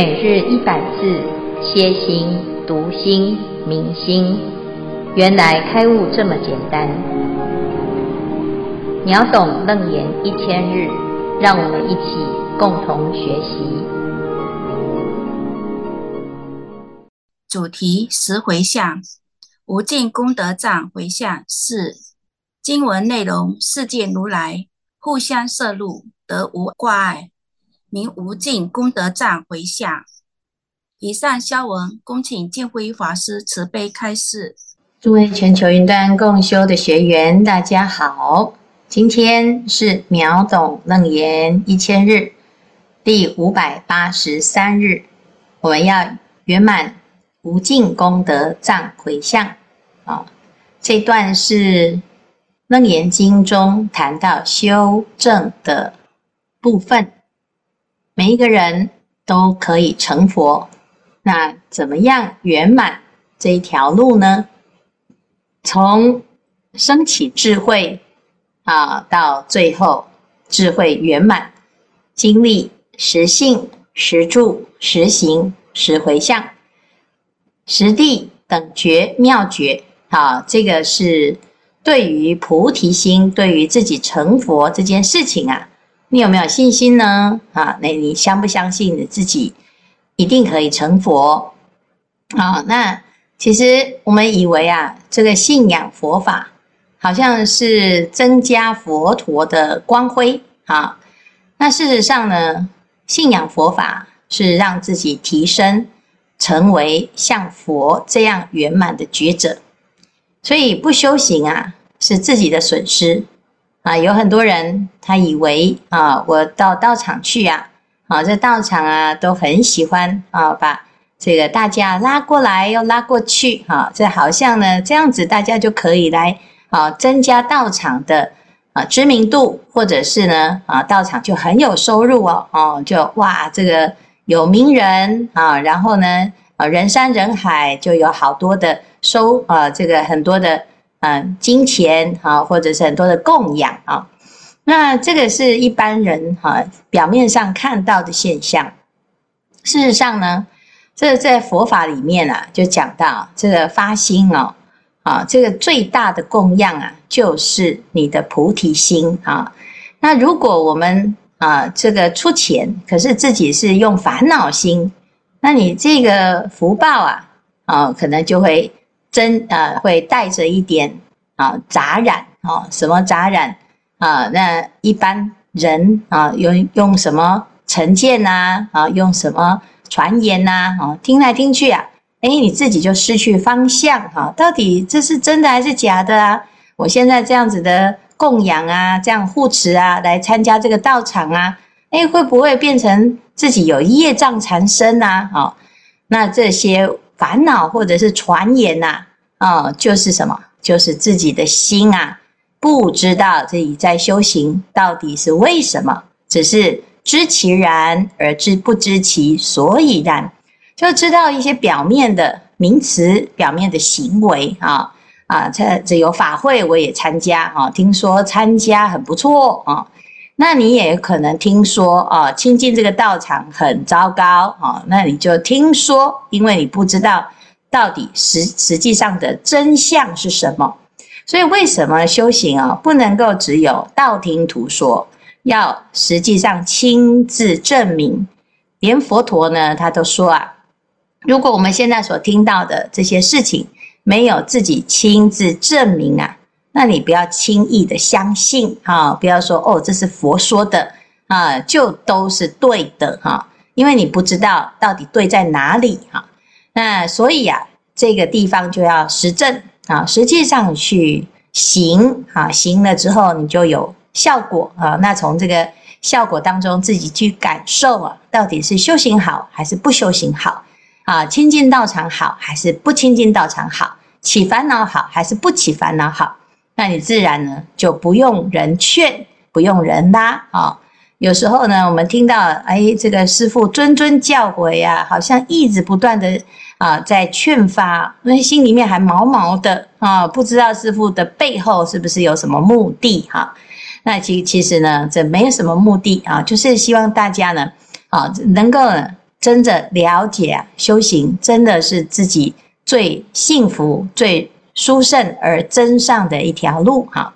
每日一百字，歇心、读心、明心，原来开悟这么简单。秒懂楞严一千日，让我们一起共同学习。主题十回向，无尽功德藏回向四。经文内容：世间如来互相摄入，得无挂碍。名无尽功德藏回向。以上消文，恭请见辉法师慈悲开示。诸位全球云端共修的学员，大家好，今天是秒懂楞严一千日第五百八十三日，我们要圆满无尽功德藏回向啊。这段是楞严经中谈到修正的部分。每一个人都可以成佛，那怎么样圆满这一条路呢？从升起智慧啊，到最后智慧圆满，经历实信、实住、实行、实回向、实地等觉妙觉啊，这个是对于菩提心，对于自己成佛这件事情啊。你有没有信心呢？啊，那你相不相信你自己一定可以成佛？啊，那其实我们以为啊，这个信仰佛法好像是增加佛陀的光辉啊。那事实上呢，信仰佛法是让自己提升，成为像佛这样圆满的觉者。所以不修行啊，是自己的损失。啊，有很多人他以为啊，我到道场去啊，啊，这道场啊都很喜欢啊，把这个大家拉过来又拉过去，哈，这好像呢这样子大家就可以来啊增加道场的啊知名度，或者是呢啊道场就很有收入哦，哦，就哇这个有名人啊，然后呢啊人山人海就有好多的收啊这个很多的。嗯，金钱啊，或者是很多的供养啊，那这个是一般人哈表面上看到的现象。事实上呢，这在佛法里面啊，就讲到这个发心哦，啊，这个最大的供养啊，就是你的菩提心啊。那如果我们啊这个出钱，可是自己是用烦恼心，那你这个福报啊，啊，可能就会。真呃会带着一点啊杂染啊，什么杂染啊？那一般人啊用用什么成见呐啊，啊？用什么传言呐啊？听来听去啊，哎，你自己就失去方向哈，啊。到底这是真的还是假的啊？我现在这样子的供养啊，这样护持啊，来参加这个道场啊，哎，会不会变成自己有业障缠身呐？啊，那这些。烦恼或者是传言呐，啊、就是什么？就是自己的心啊，不知道自己在修行到底是为什么，只是知其然而知不知其所以然，就知道一些表面的名词、表面的行为啊啊，这这有法会我也参加啊，听说参加很不错啊。那你也可能听说啊，亲近这个道场很糟糕啊，那你就听说，因为你不知道到底实实际上的真相是什么，所以为什么修行啊不能够只有道听途说，要实际上亲自证明。连佛陀呢，他都说啊，如果我们现在所听到的这些事情没有自己亲自证明啊。那你不要轻易的相信啊！不要说哦，这是佛说的啊，就都是对的哈，因为你不知道到底对在哪里哈。那所以呀，这个地方就要实证啊，实际上去行啊，行了之后你就有效果啊。那从这个效果当中自己去感受啊，到底是修行好还是不修行好啊？亲近道场好还是不亲近道场好？起烦恼好还是不起烦恼好？那你自然呢，就不用人劝，不用人拉啊、有时候呢，我们听到哎，这个师傅谆谆教诲呀，好像一直不断的啊在劝发，那心里面还毛毛的啊，不知道师傅的背后是不是有什么目的哈、那其其实呢，这没有什么目的啊，就是希望大家呢啊能够呢真的了解，修行真的是自己最幸福、最殊胜而真上的一条路哈。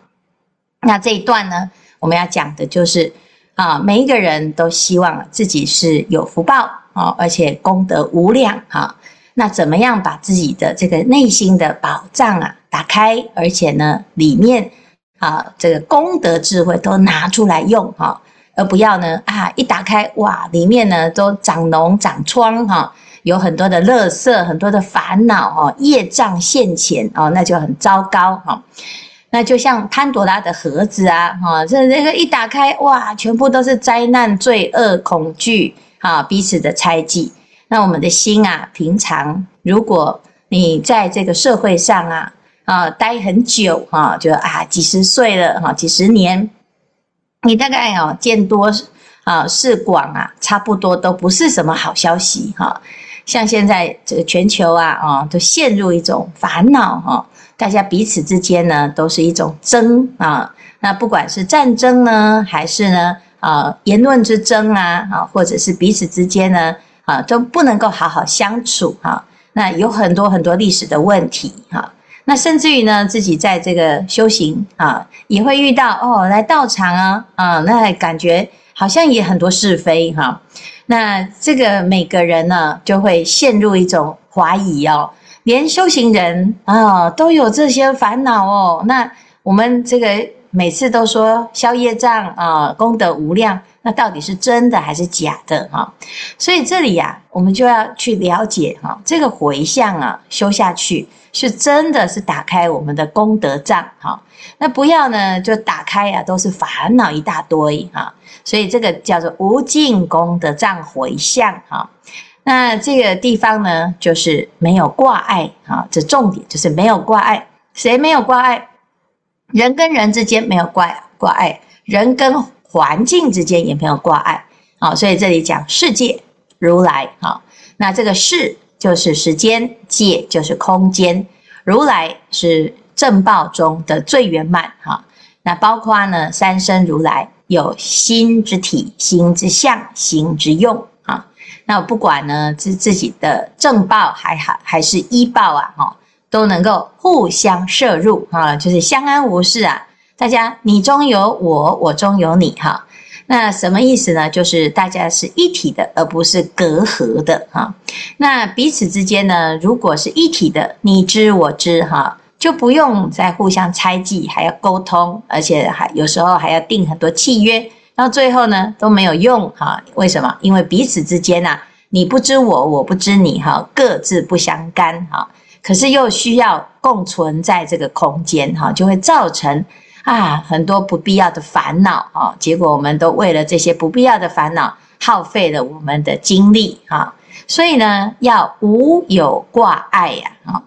那这一段呢，我们要讲的就是啊，每一个人都希望自己是有福报啊，而且功德无量哈。那怎么样把自己的这个内心的宝藏啊打开，而且呢，里面啊这个功德智慧都拿出来用哈。而不要呢啊！一打开哇，里面呢都长脓长疮哈，有很多的垃圾，很多的烦恼哦，业障现前哦，那就很糟糕哈。那就像潘多拉的盒子啊，哈，这这个一打开哇，全部都是灾难、罪恶、恐惧啊，彼此的猜忌。那我们的心啊，平常如果你在这个社会上啊啊待很久哈，就啊几十岁了哈，几十年。你大概哦见多啊识广啊，差不多都不是什么好消息哈。像现在这个全球啊啊，都陷入一种烦恼哈。大家彼此之间呢，都是一种争啊。那不管是战争呢，还是呢啊言论之争啊啊，或者是彼此之间呢啊，都不能够好好相处哈。那有很多很多历史的问题哈。那甚至于呢，自己在这个修行啊，也会遇到哦，来道场啊，啊，那感觉好像也很多是非哈、那这个每个人呢，就会陷入一种怀疑哦，连修行人啊都有这些烦恼哦。那我们这个每次都说消业障啊，功德无量，那到底是真的还是假的哈、啊？所以这里呀、啊，我们就要去了解哈、啊，这个回向啊，修下去。是真的是打开我们的功德障哈，那不要呢就打开啊，都是烦恼一大堆哈，所以这个叫做无尽功德障回向哈。那这个地方呢，就是没有挂碍哈，这重点就是没有挂碍，谁没有挂碍？人跟人之间没有挂挂碍，人跟环境之间也没有挂碍啊。所以这里讲世界如来哈，那这个世。就是时间界，就是空间。如来是正报中的最圆满哈。那包括呢，三身如来有心之体、心之相、心之用啊。那不管呢，自自己的正报还好，还是依报啊，哈，都能够互相摄入哈，就是相安无事啊。大家你中有我，我中有你哈。那什么意思呢？就是大家是一体的，而不是隔阂的哈。那彼此之间呢，如果是一体的，你知我知哈，就不用再互相猜忌，还要沟通，而且还有时候还要定很多契约，到最后呢都没有用哈。为什么？因为彼此之间呐，你不知我，我不知你哈，各自不相干哈。可是又需要共存在这个空间哈，就会造成。啊，很多不必要的烦恼啊，结果我们都为了这些不必要的烦恼耗费了我们的精力啊，所以呢，要无有挂碍呀啊，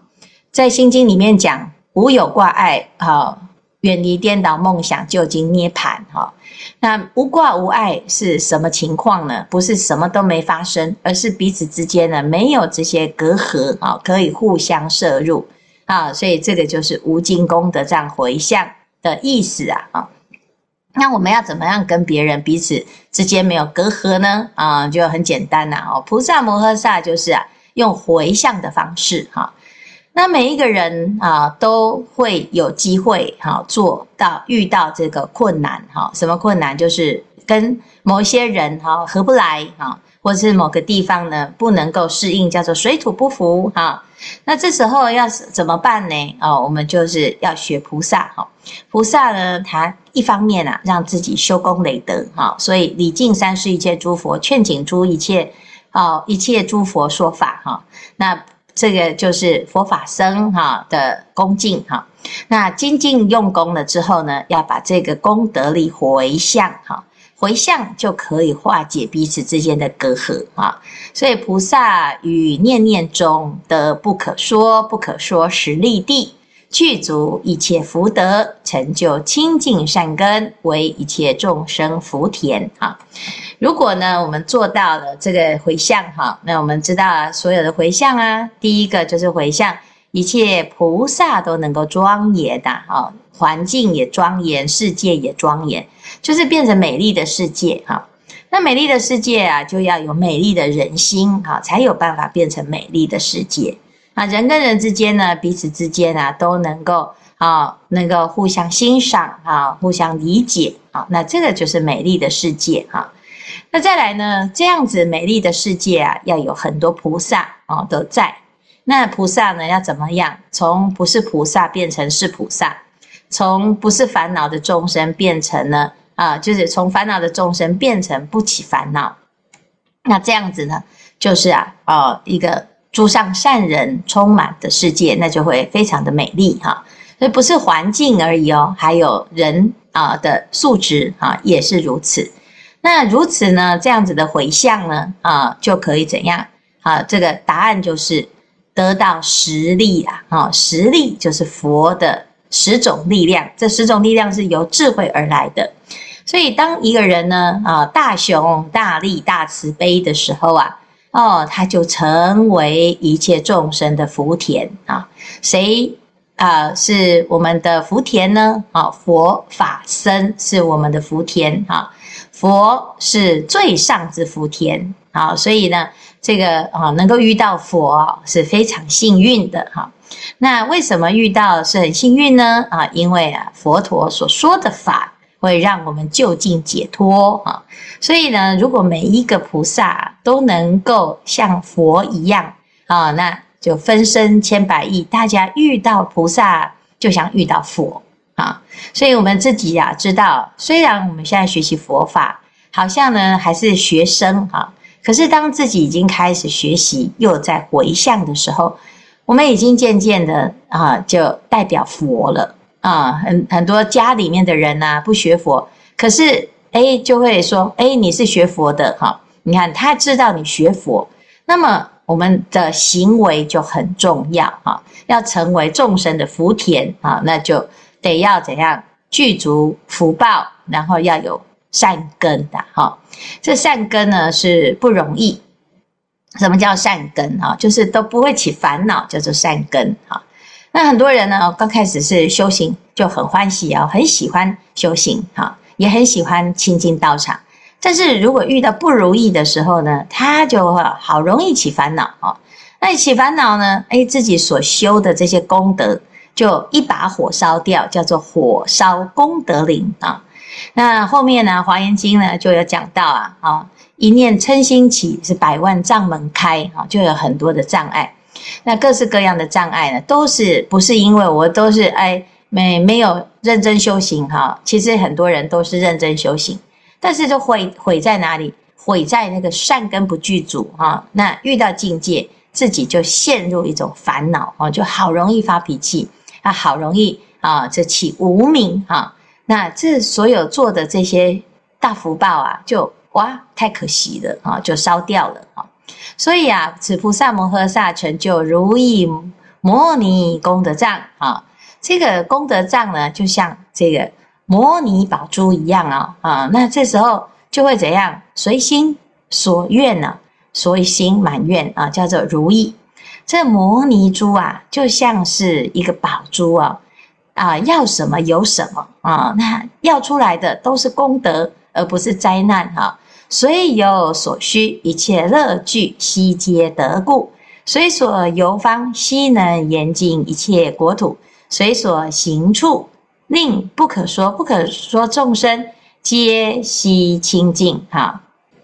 在心经里面讲无有挂碍啊，远离颠倒梦想，究竟涅槃哈。那无挂无碍是什么情况呢？不是什么都没发生，而是彼此之间呢没有这些隔阂啊，可以互相摄入啊，所以这个就是无尽功德这样回向的意思啊，啊，那我们要怎么样跟别人彼此之间没有隔阂呢？啊，就很简单呐，哦，菩萨摩诃萨就是啊，用回向的方式哈。那每一个人啊，都会有机会哈，做到遇到这个困难哈。什么困难？就是跟某些人哈合不来哈。或是某个地方呢，不能够适应，叫做水土不服哈。那这时候要怎么办呢？哦，我们就是要学菩萨哈。菩萨呢，他一方面啊，让自己修功累德哈，所以礼敬三世一切诸佛，劝请诸一切哦一切诸佛说法哈。那这个就是佛法僧哈的恭敬哈。那精进用功了之后呢，要把这个功德力回向哈。回向就可以化解彼此之间的隔阂啊，所以菩萨与念念中的不可说不可说实力地，具足一切福德，成就清净善根，为一切众生福田啊。如果呢，我们做到了这个回向哈，那我们知道啊所有的回向啊，第一个就是回向一切菩萨都能够庄严的啊，环境也庄严，世界也庄严。就是变成美丽的世界哈，那美丽的世界啊，就要有美丽的人心啊，才有办法变成美丽的世界啊。人跟人之间呢，彼此之间啊，都能够啊，能够互相欣赏啊，互相理解啊，那这个就是美丽的世界哈。那再来呢，这样子美丽的世界啊，要有很多菩萨啊都在。那菩萨呢，要怎么样？从不是菩萨变成是菩萨，从不是烦恼的众生变成呢？啊，就是从烦恼的众生变成不起烦恼，那这样子呢，就是啊，哦，一个诸上善人充满的世界，那就会非常的美丽哈。所以不是环境而已哦，还有人啊的素质啊也是如此。那如此呢，这样子的回向呢，啊就可以怎样？啊，这个答案就是得到十力啊，啊，十力就是佛的十种力量，这十种力量是由智慧而来的。所以，当一个人呢，啊，大雄大力大慈悲的时候啊，哦，他就成为一切众生的福田啊。谁啊是我们的福田呢？啊，佛法僧是我们的福田啊。佛是最上之福田啊。所以呢，这个啊，能够遇到佛是非常幸运的哈。那为什么遇到是很幸运呢？啊，因为啊，佛陀所说的法。会让我们就近解脱啊！所以呢，如果每一个菩萨都能够像佛一样啊，那就分身千百亿，大家遇到菩萨就像遇到佛啊！所以我们自己呀，知道，虽然我们现在学习佛法，好像呢还是学生啊，可是当自己已经开始学习，又在回向的时候，我们已经渐渐的啊，就代表佛了。啊，很很多家里面的人呐、啊，不学佛，可是哎，就会说，哎，你是学佛的哈。你看他知道你学佛，那么我们的行为就很重要哈，要成为众生的福田啊，那就得要怎样具足福报，然后要有善根的哈。这善根呢是不容易。什么叫善根啊？就是都不会起烦恼，叫做善根哈。那很多人呢，刚开始是修行就很欢喜啊，很喜欢修行哈，也很喜欢亲近道场。但是如果遇到不如意的时候呢，他就好容易起烦恼哦。那起烦恼呢，哎，自己所修的这些功德就一把火烧掉，叫做火烧功德林啊。那后面呢，《华严经》呢就有讲到啊，啊，一念嗔心起，是百万障门开啊，就有很多的障碍。那各式各样的障碍呢，都是不是因为我都是哎没没有认真修行哈？其实很多人都是认真修行，但是就毁毁在哪里？毁在那个善根不具足哈。那遇到境界，自己就陷入一种烦恼哦，就好容易发脾气啊，好容易啊，这起无明哈。那这所有做的这些大福报啊，就哇太可惜了啊，就烧掉了啊。所以啊，此菩萨摩诃萨成就如意摩尼功德藏啊，这个功德藏呢，就像这个摩尼宝珠一样啊啊，那这时候就会怎样？随心所愿呢、啊？随心满愿啊，叫做如意。这摩尼珠啊，就像是一个宝珠啊啊，要什么有什么啊，那要出来的都是功德，而不是灾难哈。啊随有所需，一切乐具悉皆得故；随所游方，悉能严净一切国土；随所行处，令不可说不可说众生，皆悉清净。哈，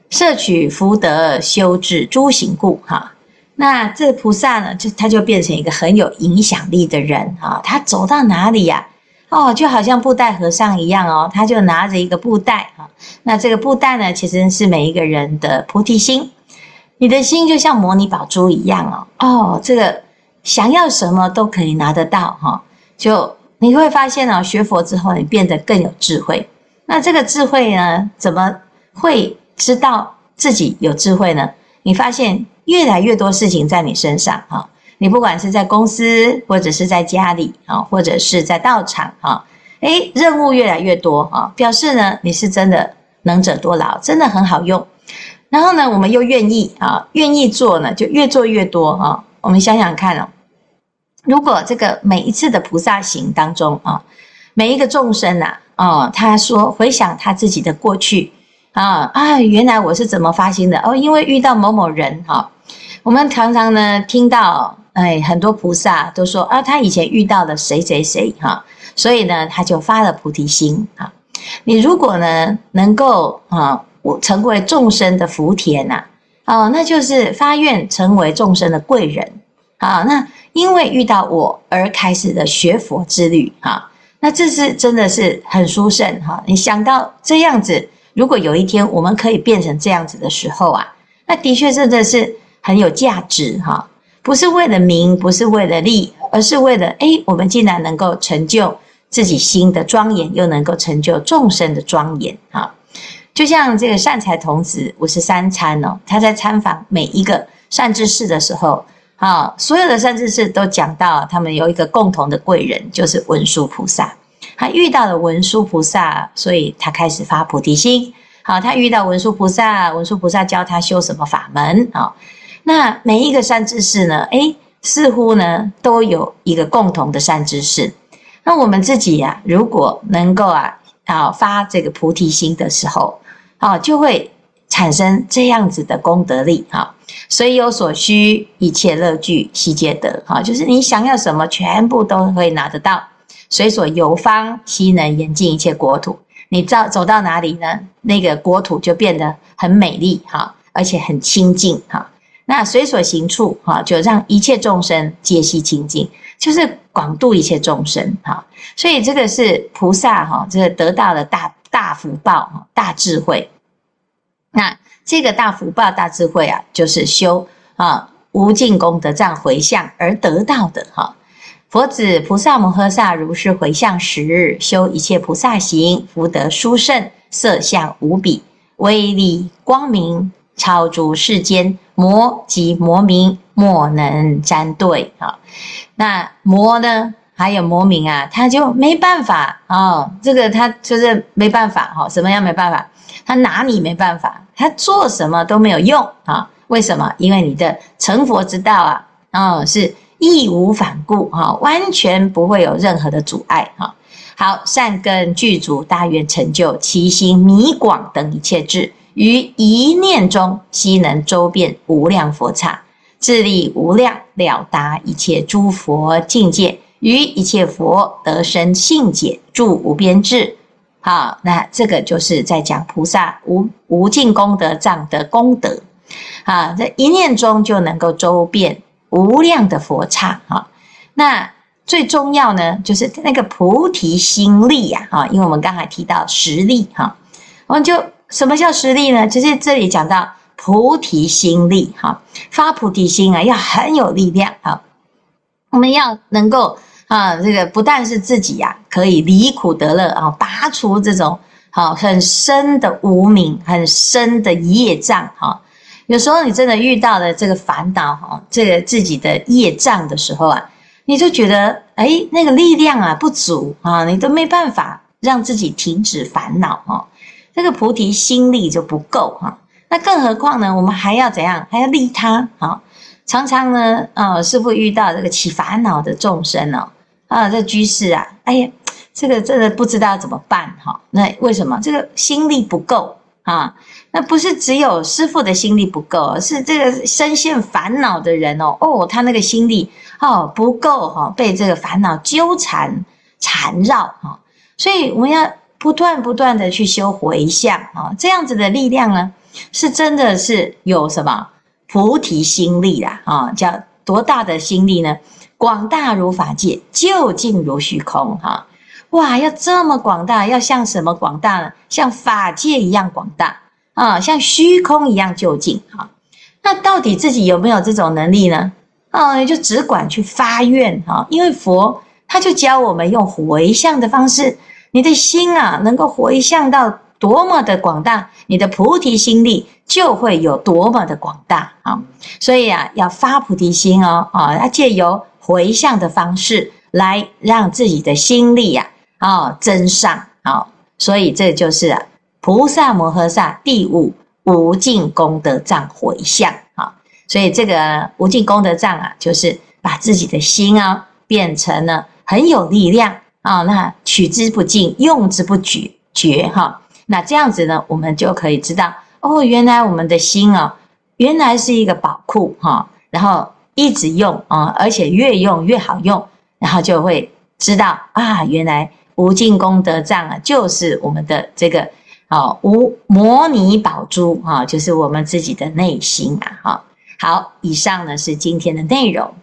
摄取福德，修治诸行故。哈，那这菩萨呢，就他就变成一个很有影响力的人。哈，他走到哪里呀、哦，就好像布袋和尚一样哦，他就拿着一个布袋啊。那这个布袋呢，其实是每一个人的菩提心。你的心就像摩尼宝珠一样哦。哦，这个想要什么都可以拿得到哈。就你会发现哦，学佛之后你变得更有智慧。那这个智慧呢，怎么会知道自己有智慧呢？你发现越来越多事情在你身上哈。你不管是在公司，或者是在家里啊，或者是在道场啊，诶，任务越来越多啊，表示呢，你是真的能者多劳，真的很好用。然后呢，我们又愿意啊，愿意做呢，就越做越多啊。我们想想看哦，如果这个每一次的菩萨行当中啊，每一个众生呐，哦，他说回想他自己的过去，啊啊，原来我是怎么发心的哦，因为遇到某某人哈、我们常常呢听到，哎，很多菩萨都说啊，他以前遇到了谁谁谁哈、所以呢他就发了菩提心啊。你如果呢能够啊，我成为众生的福田呐，哦，那就是发愿成为众生的贵人啊。那因为遇到我而开始的学佛之旅哈，那这是真的是很殊胜哈。你想到这样子，如果有一天我们可以变成这样子的时候啊，那的确真的是。很有价值哈，不是为了名，不是为了利，而是为了诶，我们竟然能够成就自己心的庄严，又能够成就众生的庄严啊。就像这个善财童子五十三参哦，他在参访每一个善知识的时候，啊，所有的善知识都讲到他们有一个共同的贵人，就是文殊菩萨。他遇到了文殊菩萨，所以他开始发菩提心。好，他遇到文殊菩萨，文殊菩萨教他修什么法门啊？那每一个善知识呢？诶，似乎呢都有一个共同的善知识。那我们自己呀、啊，如果能够啊啊发这个菩提心的时候，啊，就会产生这样子的功德力啊。随有所需，一切乐具悉皆得。哈，就是你想要什么，全部都会拿得到。随所游方，悉能严净一切国土。你走走到哪里呢？那个国土就变得很美丽哈，而且很清净哈。那随所行处，哈，就让一切众生皆悉清净，就是广度一切众生，哈。所以这个是菩萨，哈，这个得到了大大福报，大智慧。那这个大福报、大智慧啊，就是修啊无尽功德藏回向而得到的，哈。佛子菩萨摩诃萨如是回向时，修一切菩萨行，福德殊胜，色相无比，威力光明。超诸世间魔及魔民莫能沾对啊！那魔呢？还有魔民啊，他就没办法哦。这个他就是没办法哈。什么样没办法？他拿你没办法，他做什么都没有用啊？为什么？因为你的成佛之道啊，哦，是义无反顾哈，完全不会有任何的阻碍哈。好，善根具足，大愿成就，其心弥广等一切智。于一念中，悉能周遍无量佛刹，智力无量，了达一切诸佛境界，于一切佛得生信解，住无边智。好，那这个就是在讲菩萨无无尽功德藏的功德。啊，这一念中就能够周遍无量的佛刹。啊，那最重要呢，就是那个菩提心力呀。啊，因为我们刚才提到实力。哈，我们就。什么叫十力呢？就是这里讲到菩提心力，哈，发菩提心啊，要很有力量啊。我们要能够啊，这个不但是自己呀，可以离苦得乐啊，拔除这种好很深的无明、很深的业障哈。有时候你真的遇到了这个烦恼哈，这个自己的业障的时候啊，你就觉得哎，那个力量啊不足啊，你都没办法让自己停止烦恼哈。这个菩提心力就不够哈，那更何况呢？我们还要怎样？还要利他啊！常常呢，啊，师父遇到这个起烦恼的众生哦，啊，这居士啊，哎呀，这个真的不知道怎么办哈。那为什么？这个心力不够啊？那不是只有师父的心力不够，是这个深陷烦恼的人哦，哦，他那个心力哦不够哈，被这个烦恼纠缠缠绕哈，所以我们要。不断不断的去修回向啊，这样子的力量呢，是真的是有什么菩提心力啦啊，叫多大的心力呢？广大如法界，究竟如虚空哈！哇，要这么广大，要像什么广大呢？像法界一样广大啊，像虚空一样究竟哈。那到底自己有没有这种能力呢？啊，就只管去发愿哈，因为佛他就教我们用回向的方式。你的心啊，能够回向到多么的广大，你的菩提心力就会有多么的广大啊！所以啊，要发菩提心哦，啊，要借由回向的方式来让自己的心力呀，啊，增上啊！所以这就是啊，菩萨摩诃萨第五无尽功德藏回向啊！所以这个无尽功德藏啊，就是把自己的心啊，变成了很有力量。啊、哦，那取之不尽，用之不绝，绝哈。那这样子呢，我们就可以知道哦，原来我们的心哦，原来是一个宝库哈，然后一直用啊，而且越用越好用，然后就会知道啊，原来无尽功德藏啊，就是我们的这个啊无摩尼宝珠啊，就是我们自己的内心啊哈。好，以上呢是今天的内容。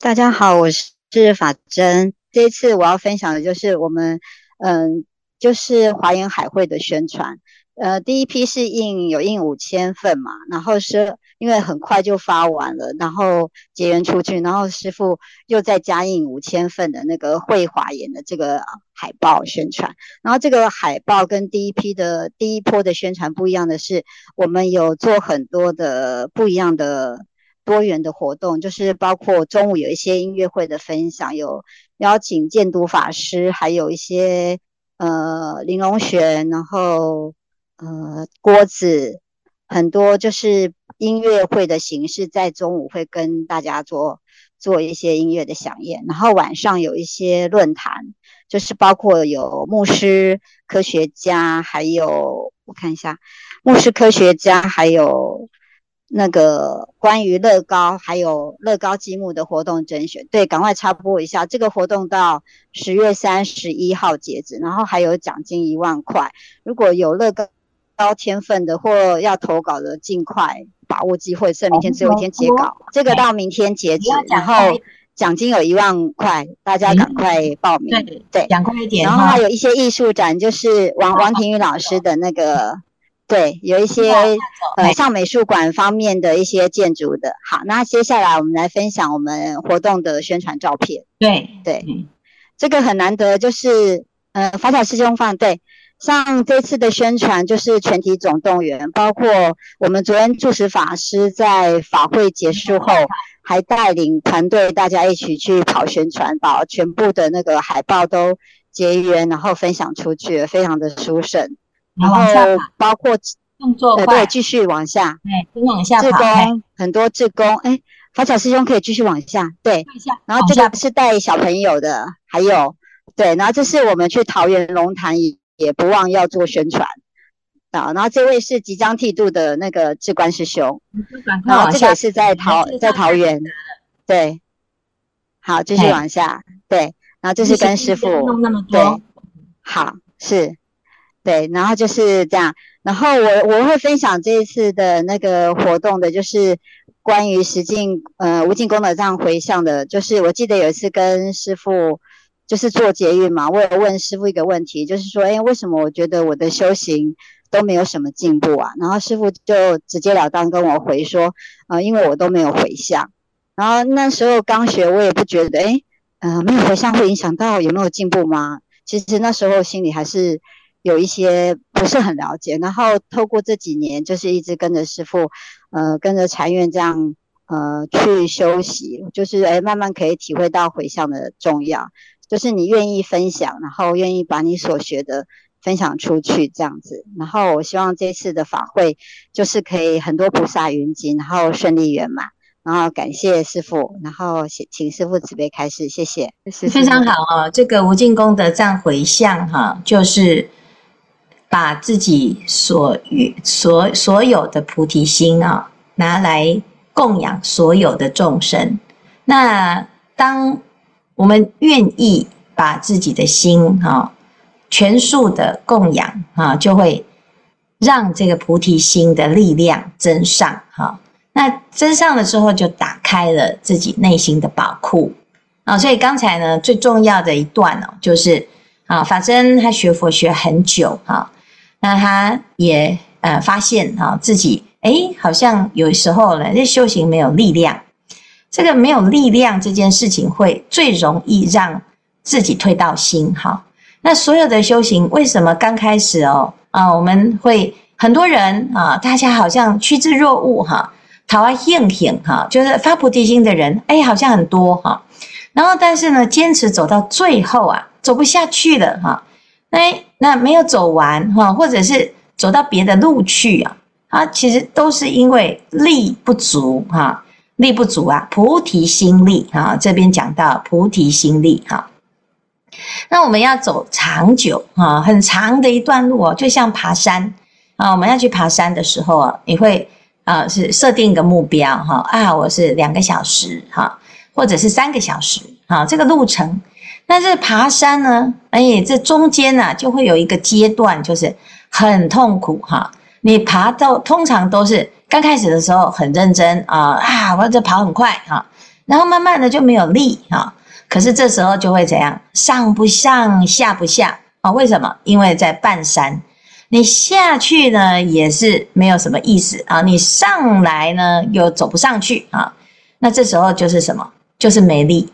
大家好，我是法珍。这一次我要分享的就是我们，嗯，就是华严海会的宣传。呃，第一批是印有印五千份嘛，然后是因为很快就发完了，然后结缘出去，然后师傅又再加印五千份的那个会华严的这个海报宣传。然后这个海报跟第一批的第一波的宣传不一样的是，我们有做很多的不一样的。多元的活动，就是包括中午有一些音乐会的分享，有邀请建都法师，还有一些呃玲珑璇，然后呃郭子，很多就是音乐会的形式，在中午会跟大家做做一些音乐的响宴，然后晚上有一些论坛，就是包括有牧师、科学家，还有我看一下，牧师、科学家，还有。那个关于乐高还有乐高积木的活动甄选，对，赶快插播一下，这个活动到十月三十一号截止，然后还有奖金一万块，如果有乐高高天分的或要投稿的，尽快把握机会，剩明天只有一天截稿，这个到明天截止，然后奖金有一万块，大家赶快报名，对对，讲快一点，然后还有一些艺术展，就是王王庭宇老师的那个。对，有一些呃，像美术馆方面的一些建筑的。好，那接下来我们来分享我们活动的宣传照片。对对，这个很难得，就是呃，法小师兄放对，像这次的宣传就是全体总动员，包括我们昨天住持法师在法会结束后，还带领团队大家一起去跑宣传，把全部的那个海报都结缘，然后分享出去，非常的殊胜。然后包括动作快，对，继续往下，对，往下跑。志工很多志工，哎，法小师兄可以继续往下，对，然后这个是带小朋友的，还有，对，然后这是我们去桃园龙潭也也不忘要做宣传啊。然后这位是即将剃度的那个志官师兄，然后这个是在桃在桃园，对，好，继续往下，对，然后这是跟师父，对，好，是。对，然后就是这样。然后我我会分享这一次的那个活动的，就是关于实境呃无尽功德藏回向的。就是我记得有一次跟师傅就是做捷运嘛，我有问师傅一个问题，就是说，哎，为什么我觉得我的修行都没有什么进步啊？然后师傅就直截了当跟我回说，呃，因为我都没有回向。然后那时候刚学，我也不觉得，哎，呃，没有回向会影响到有没有进步吗？其实那时候心里还是。有一些不是很了解，然后透过这几年，就是一直跟着师父，呃，跟着禅院这样，呃，去修习，就是哎，慢慢可以体会到回向的重要，就是你愿意分享，然后愿意把你所学的分享出去这样子。然后我希望这次的法会就是可以很多菩萨云集，然后顺利圆满。然后感谢师父，然后请请师父慈悲开示，谢谢。非常好啊，这个无尽功德藏回向哈，就是。把自己所与所所有的菩提心啊，拿来供养所有的众生。那当我们愿意把自己的心啊，全数的供养啊，就会让这个菩提心的力量增上哈。那增上了之后，就打开了自己内心的宝库啊。所以刚才呢，最重要的一段哦，就是啊，法珍他学佛学很久哈。那他也呃发现哈自己诶好像有时候呢，这修行没有力量。这个没有力量这件事情，会最容易让自己退到心哈。那所有的修行为什么刚开始哦啊，我们会很多人啊，大家好像趋之若鹜哈，讨啊应行哈，就是发菩提心的人哎，好像很多哈。然后但是呢，坚持走到最后啊，走不下去了哈。哎那没有走完哈，或者是走到别的路去啊，啊，其实都是因为力不足哈，力不足啊，菩提心力啊，这边讲到菩提心力哈。那我们要走长久啊，很长的一段路哦，就像爬山啊。我们要去爬山的时候啊，你会啊是设定一个目标哈啊，我是两个小时哈，或者是三个小时啊，这个路程。但是爬山呢，哎，这中间呢就会有一个阶段，就是很痛苦哈。你爬到通常都是刚开始的时候很认真啊啊，我这跑很快哈，然后慢慢的就没有力哈。可是这时候就会怎样？上不上，下不下啊？为什么？因为在半山，你下去呢也是没有什么意思啊，你上来呢又走不上去啊。那这时候就是什么？就是没力。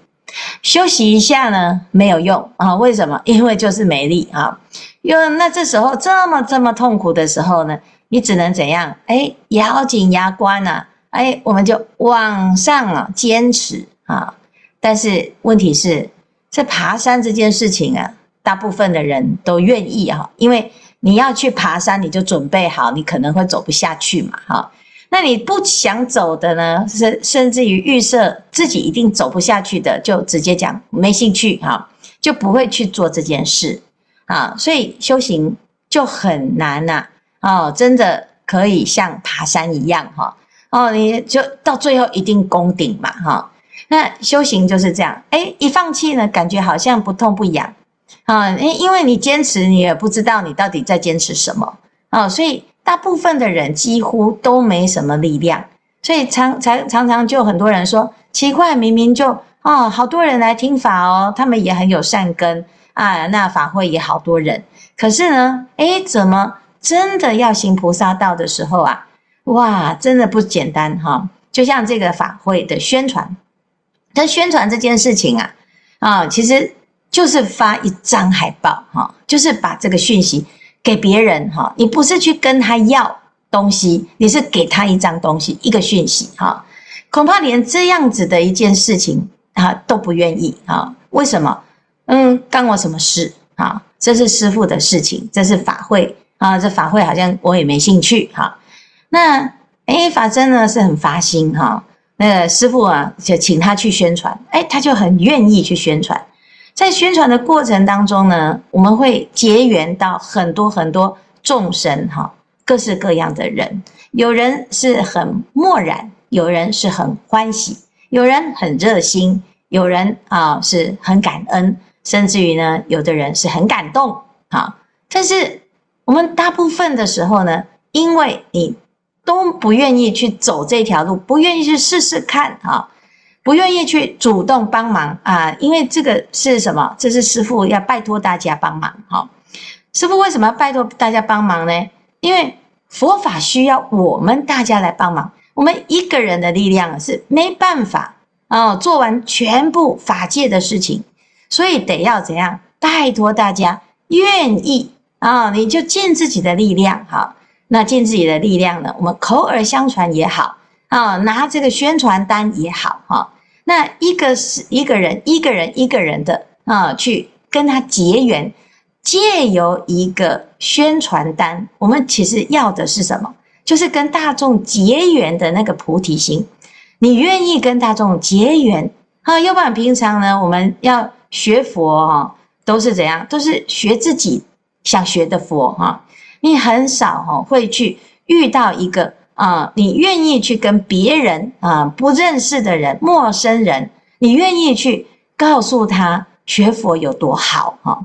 休息一下呢没有用啊？为什么？因为就是没力啊。因为那这时候这么这么痛苦的时候呢，你只能怎样？哎，咬紧牙关啊！哎，我们就往上啊，坚持啊。但是问题是，这爬山这件事情啊，大部分的人都愿意哈，因为你要去爬山，你就准备好，你可能会走不下去嘛，哈。那你不想走的呢，甚甚至于预设自己一定走不下去的，就直接讲没兴趣哈，就不会去做这件事啊。所以修行就很难呐，哦，真的可以像爬山一样哈，哦，你就到最后一定攻顶嘛，哈。那修行就是这样，哎，一放弃呢，感觉好像不痛不痒，啊，因因为你坚持，你也不知道你到底在坚持什么，啊，所以大部分的人几乎都没什么力量，所以常常常常就很多人说奇怪，明明就哦，好多人来听法哦，他们也很有善根啊，那法会也好多人，可是呢，哎，怎么真的要行菩萨道的时候啊，哇，真的不简单哈，就像这个法会的宣传。但宣传这件事情啊，啊，其实就是发一张海报哈，就是把这个讯息给别人哈。你不是去跟他要东西，你是给他一张东西，一个讯息哈。恐怕连这样子的一件事情啊都不愿意啊？为什么？嗯，干我什么事啊？这是师父的事情，这是法会啊，这法会好像我也没兴趣哈。那诶，法真呢是很发心哈。那个师父啊，就请他去宣传，哎，他就很愿意去宣传。在宣传的过程当中呢，我们会结缘到很多很多众生哈，各式各样的人。有人是很漠然，有人是很欢喜，有人很热心，有人啊是很感恩，甚至于呢，有的人是很感动啊。但是我们大部分的时候呢，因为你。都不愿意去走这条路，不愿意去试试看哈，不愿意去主动帮忙啊，因为这个是什么？这是师傅要拜托大家帮忙哈。师傅为什么要拜托大家帮忙呢？因为佛法需要我们大家来帮忙，我们一个人的力量是没办法啊做完全部法界的事情，所以得要怎样？拜托大家愿意啊，你就尽自己的力量哈。那尽自己的力量呢？我们口耳相传也好啊，拿这个宣传单也好哈。那一个是一个人，一个人一个人的啊，去跟他结缘，借由一个宣传单，我们其实要的是什么？就是跟大众结缘的那个菩提心。你愿意跟大众结缘啊？要不然平常呢，我们要学佛哈，都是怎样？都是学自己想学的佛哈。你很少哈会去遇到一个啊，你愿意去跟别人啊不认识的人、陌生人，你愿意去告诉他学佛有多好哈？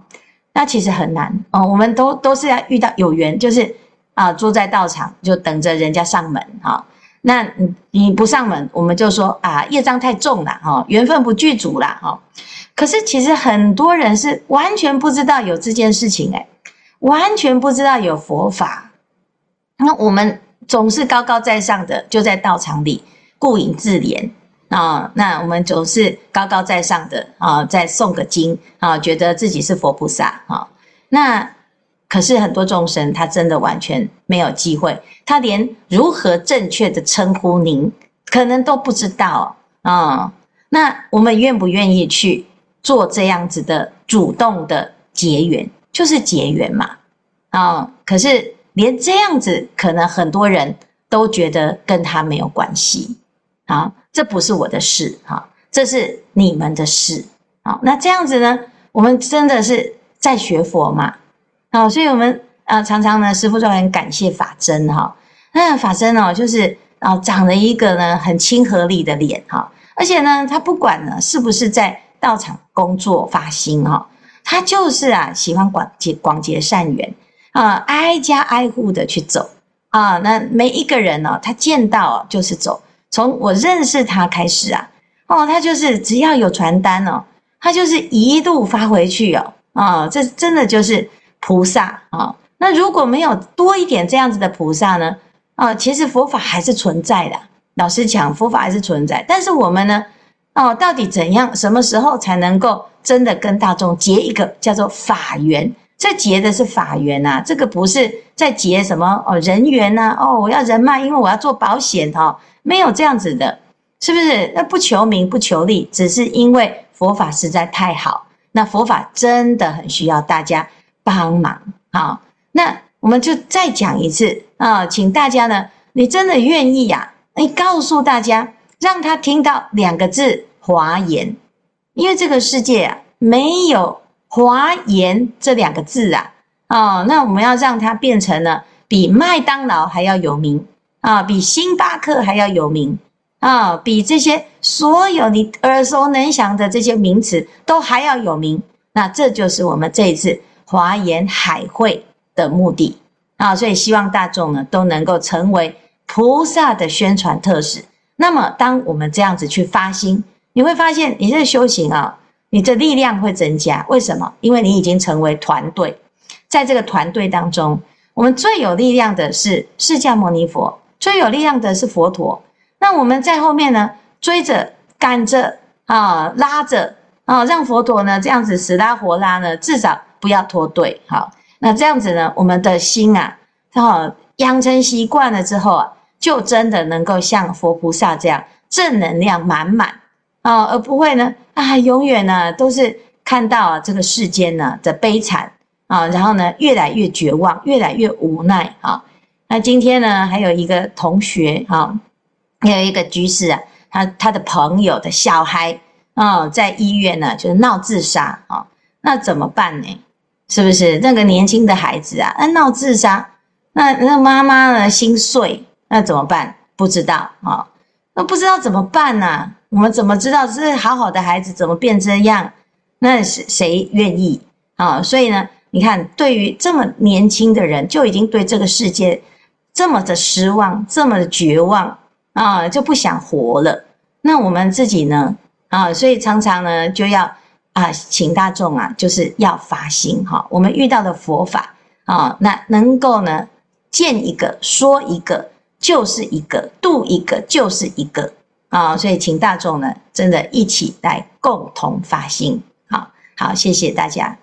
那其实很难哦。我们都都是要遇到有缘，就是啊坐在道场就等着人家上门哈。那你不上门，我们就说啊业障太重了哈，缘分不具足了哈。可是其实很多人是完全不知道有这件事情诶完全不知道有佛法，那我们总是高高在上的，就在道场里顾影自怜啊。那我们总是高高在上的啊，在诵个经啊，觉得自己是佛菩萨啊。那可是很多众生，他真的完全没有机会，他连如何正确的称呼您，可能都不知道啊。那我们愿不愿意去做这样子的主动的结缘？就是结缘嘛，啊、可是连这样子，可能很多人都觉得跟他没有关系，啊，这不是我的事，哈，这是你们的事，啊，那这样子呢，我们真的是在学佛嘛？好，所以我们啊常常呢，师父就很感谢法真哈。那法真哦，就是啊长了一个呢很亲和力的脸哈，而且呢，他不管呢是不是在道场工作发心哈，他就是啊喜欢广结广结善缘啊，挨家挨户的去走啊。那每一个人呢，他见到就是走。从我认识他开始啊，哦，他就是只要有传单哦，他就是一路发回去哦，啊、这真的就是菩萨啊、那如果没有多一点这样子的菩萨呢，啊、其实佛法还是存在的。老师讲，佛法还是存在，但是我们呢，哦，到底怎样，什么时候才能够真的跟大众结一个叫做法缘？这结的是法缘呐、啊，这个不是在结什么哦人缘呐、哦，我要人脉，因为我要做保险哦。没有这样子的，是不是？那不求名不求利，只是因为佛法实在太好。那佛法真的很需要大家帮忙。好，那我们就再讲一次啊，请大家呢，你真的愿意呀、啊？你告诉大家，让他听到两个字“华严”，因为这个世界啊，没有“华严”这两个字啊。哦，那我们要让它变成了比麦当劳还要有名。啊，比星巴克还要有名啊，比这些所有你耳熟能详的这些名词都还要有名。那这就是我们这一次华严海会的目的啊，所以希望大众呢都能够成为菩萨的宣传特使。那么，当我们这样子去发心，你会发现你这修行啊，你的力量会增加。为什么？因为你已经成为团队，在这个团队当中，我们最有力量的是释迦牟尼佛。最有力量的是佛陀，那我们在后面呢，追着、赶着啊，拉着啊，让佛陀呢这样子死拉活拉呢，至少不要脱队。好，那这样子呢，我们的心啊，啊，养成习惯了之后啊，就真的能够像佛菩萨这样正能量满满啊，而不会呢啊，永远呢都是看到啊这个世间呢的悲惨啊，然后呢越来越绝望，越来越无奈啊。那今天呢，还有一个同学啊，还有一个居士啊，他他的朋友的小孩啊，在医院呢，就是闹自杀啊，那怎么办呢？是不是那个年轻的孩子啊，那闹自杀，那那妈妈呢心碎，那怎么办？不知道啊，那不知道怎么办呢？我们怎么知道这好好的孩子怎么变这样？那是谁愿意啊？所以呢，你看，对于这么年轻的人，就已经对这个世界。这么的失望，这么的绝望啊，就不想活了。那我们自己呢？啊，所以常常呢，就要啊，请大众啊，就是要发心哈。我们遇到的佛法啊，那能够呢，见一个说一个就是一个，度一个就是一个啊。所以请大众呢，真的一起来共同发心。好，好，谢谢大家。